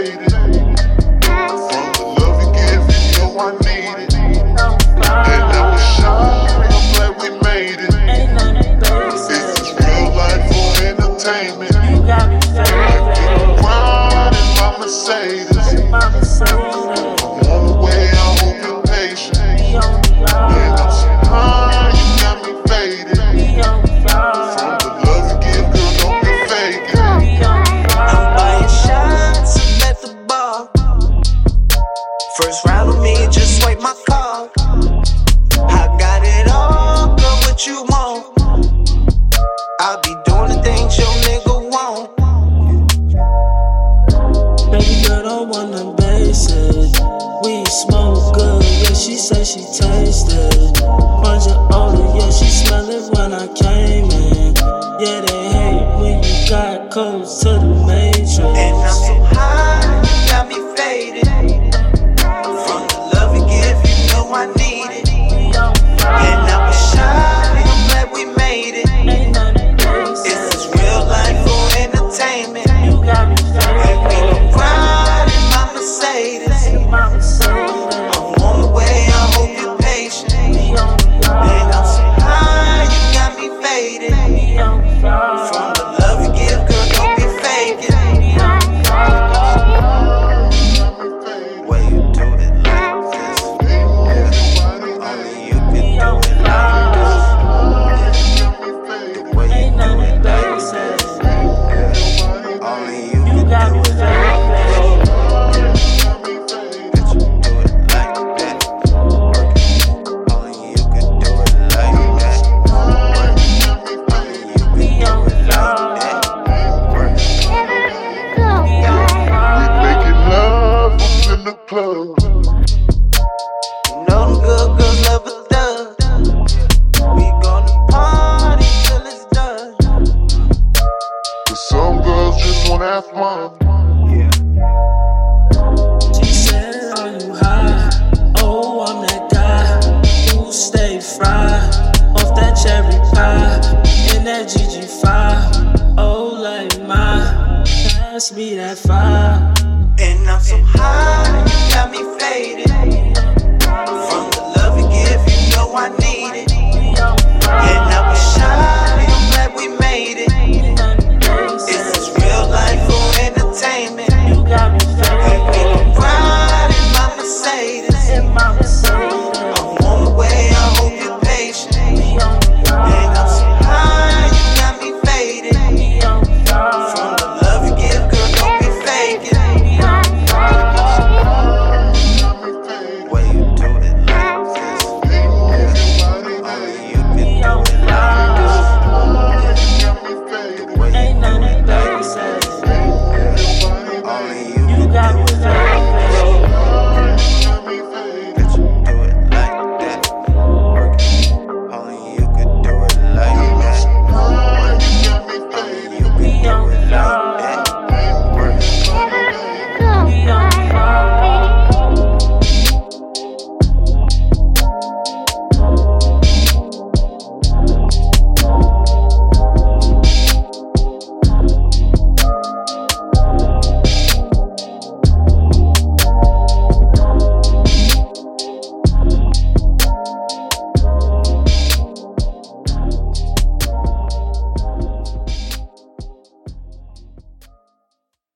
From the love you give me, yo, I need it. And I was I'm glad we made it. This is real life entertainment. I in my Mercedes. I wanna base. We smoke good, yeah, she said she tasted. Bunch of older, yeah, she smelled it when I came in. Yeah, they hate when you got cold. Jerusalem. last one. She Are you high? Oh, I'm that guy who off that cherry pie that GG5. Oh, like my, pass me that fire.